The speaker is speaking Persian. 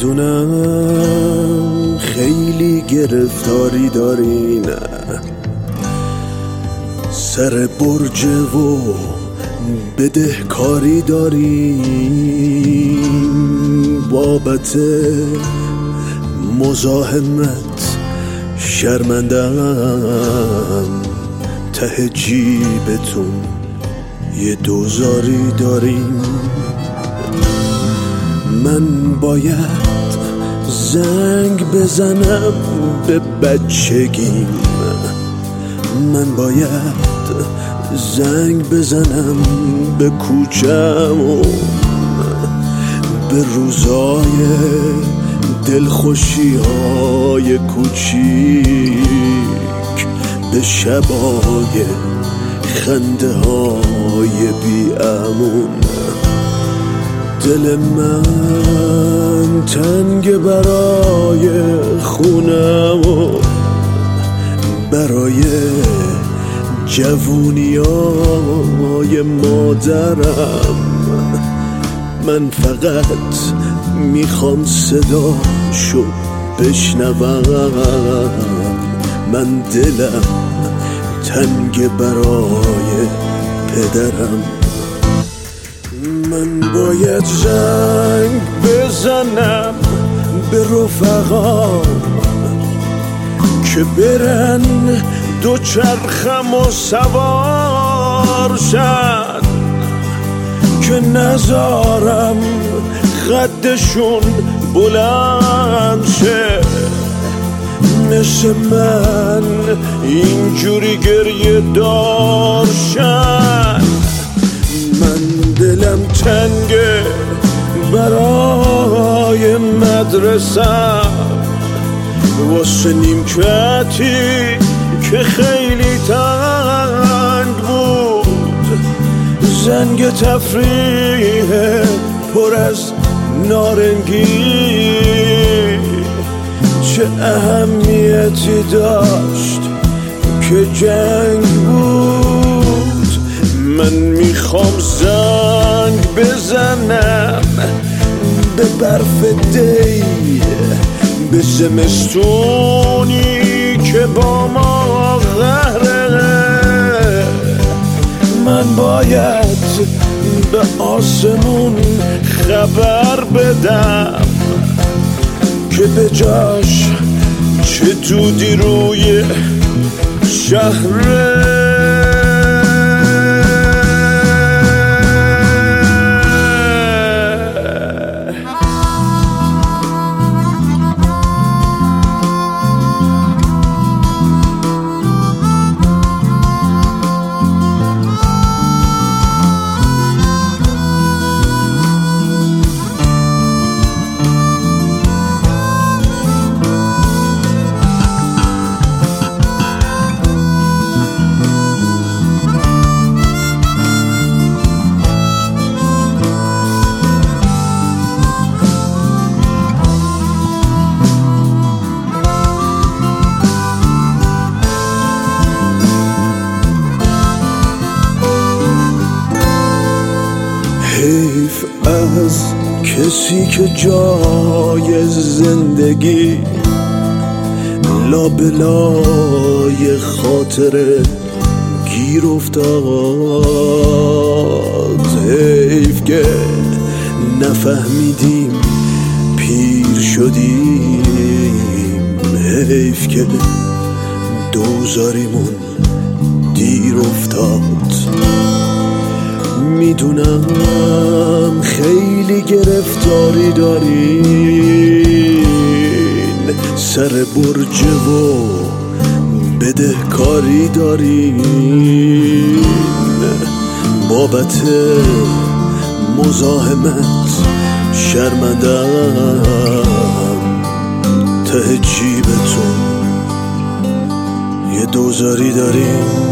می‌دونم خیلی گرفتاری داری نه. سر برج و بدهکاری داری بابت مزاحمت شرمندم ته جیبتون یه دوزاری داریم. من باید زنگ بزنم به بچگیم. من باید زنگ بزنم به کوچم و به روزای دلخوشی های کوچیک به شبای خنده های بی دل من تنگ برای خونم برای جوونی های مادرم. من فقط می‌خوام صداشو بشنوم. من دلم تنگ برای پدرم. من باید زنگ بزنم به رفقا. که برن دو چرخم و سوار شد که نزارم خدشون بلند شه. مثل من اینجوری گریه دار دلم تنگه برای مدرسم واسه نیمکتی که خیلی تنگ بود. زنگ تفریح پر از نارنگی. چه اهمیتی داشت که جنگ بود. من می‌خوام زنگ بزنم به برف دی. به زمستونی که با ما غهره من باید به آسمون خبر بدم که به جاش چه دودی روی شهره کسی که جای زندگی لابلای خاطر گیر افتاد. حیف که نفهمیدیم پیر شدیم. حیف که دوزاریمون دیر افتاد. می‌دونم خیلی گرفتاری دارین. سر برج و بدهکاری دارین. بابت مزاحمت شرمندم ته جیبتون یه دوزاری داریم